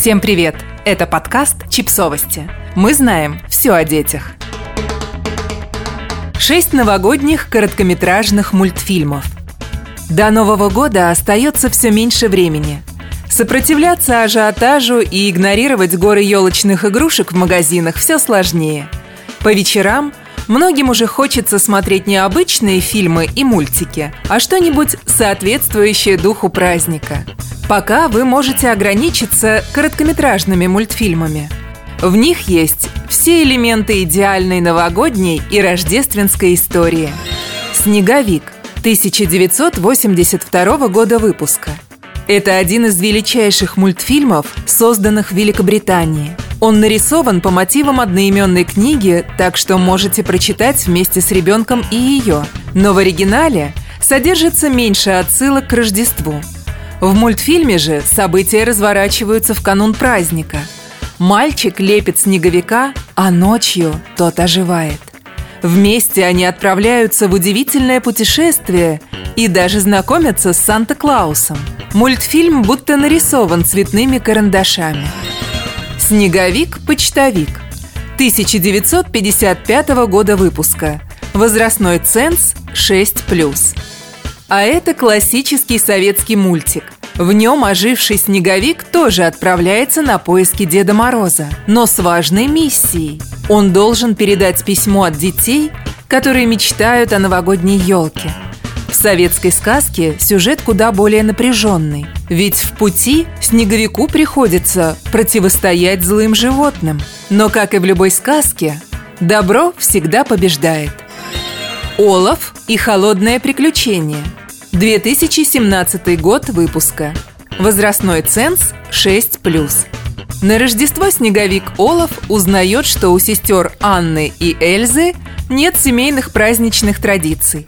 Всем привет! Это подкаст «Чипсовости». Мы знаем все о детях. Шесть новогодних короткометражных мультфильмов. До Нового года остается все меньше времени. Сопротивляться ажиотажу и игнорировать горы елочных игрушек в магазинах все сложнее. По вечерам многим уже хочется смотреть не обычные фильмы и мультики, а что-нибудь соответствующее духу праздника. Пока вы можете ограничиться короткометражными мультфильмами. В них есть все элементы идеальной новогодней и рождественской истории. «Снеговик» 1982 года выпуска. Это один из величайших мультфильмов, созданных в Великобритании. Он нарисован по мотивам одноименной книги, так что можете прочитать вместе с ребенком и ее. Но в оригинале содержится меньше отсылок к Рождеству – в мультфильме же события разворачиваются в канун праздника. Мальчик лепит снеговика, а ночью тот оживает. Вместе они отправляются в удивительное путешествие и даже знакомятся с Санта-Клаусом. Мультфильм будто нарисован цветными карандашами. «Снеговик-почтовик» 1955 года выпуска. Возрастной ценз 6+. А это классический советский мультик. В нем оживший снеговик тоже отправляется на поиски Деда Мороза, но с важной миссией. Он должен передать письмо от детей, которые мечтают о новогодней елке. В советской сказке сюжет куда более напряженный, ведь в пути снеговику приходится противостоять злым животным. Но, как и в любой сказке, добро всегда побеждает. Олаф и холодное приключение – 2017 год выпуска. Возрастной ценз 6+. На Рождество снеговик Олаф узнает, что у сестер Анны и Эльзы нет семейных праздничных традиций.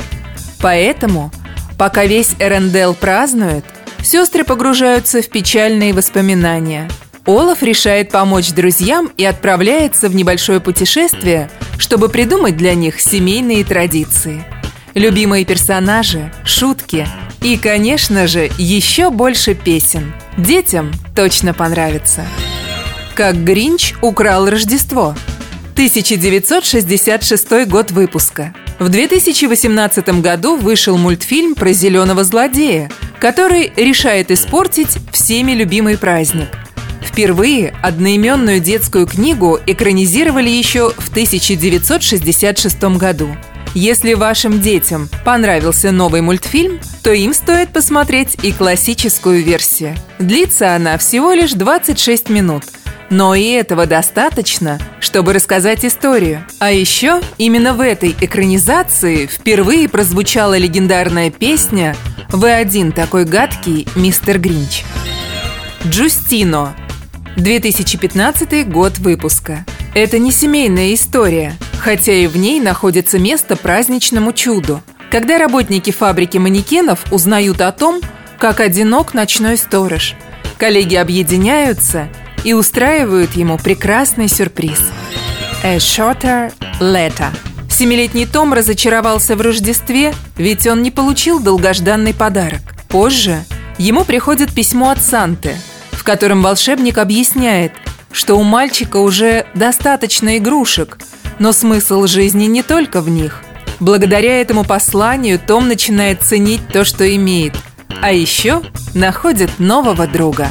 Поэтому, пока весь Эрендел празднует, сестры погружаются в печальные воспоминания. Олаф решает помочь друзьям и отправляется в небольшое путешествие, чтобы придумать для них семейные традиции – любимые персонажи, шутки и, конечно же, еще больше песен. Детям точно понравится. Как Гринч украл Рождество. 1966 год выпуска. В 2018 году вышел мультфильм про зеленого злодея, который решает испортить всеми любимый праздник. Впервые одноименную детскую книгу экранизировали еще в 1966 году – если вашим детям понравился новый мультфильм, то им стоит посмотреть и классическую версию. Длится она всего лишь 26 минут. Но и этого достаточно, чтобы рассказать историю. А еще именно в этой экранизации впервые прозвучала легендарная песня «Вы один такой гадкий, мистер Гринч». Джустино. 2015 год выпуска. Это не семейная история – хотя и в ней находится место праздничному чуду, когда работники фабрики манекенов узнают о том, как одинок ночной сторож. Коллеги объединяются и устраивают ему прекрасный сюрприз. A Shorter Letter. Семилетний Том разочаровался в Рождестве, ведь он не получил долгожданный подарок. Позже ему приходит письмо от Санты, в котором волшебник объясняет, что у мальчика уже достаточно игрушек – но смысл жизни не только в них. Благодаря этому посланию Том начинает ценить то, что имеет, а еще находит нового друга.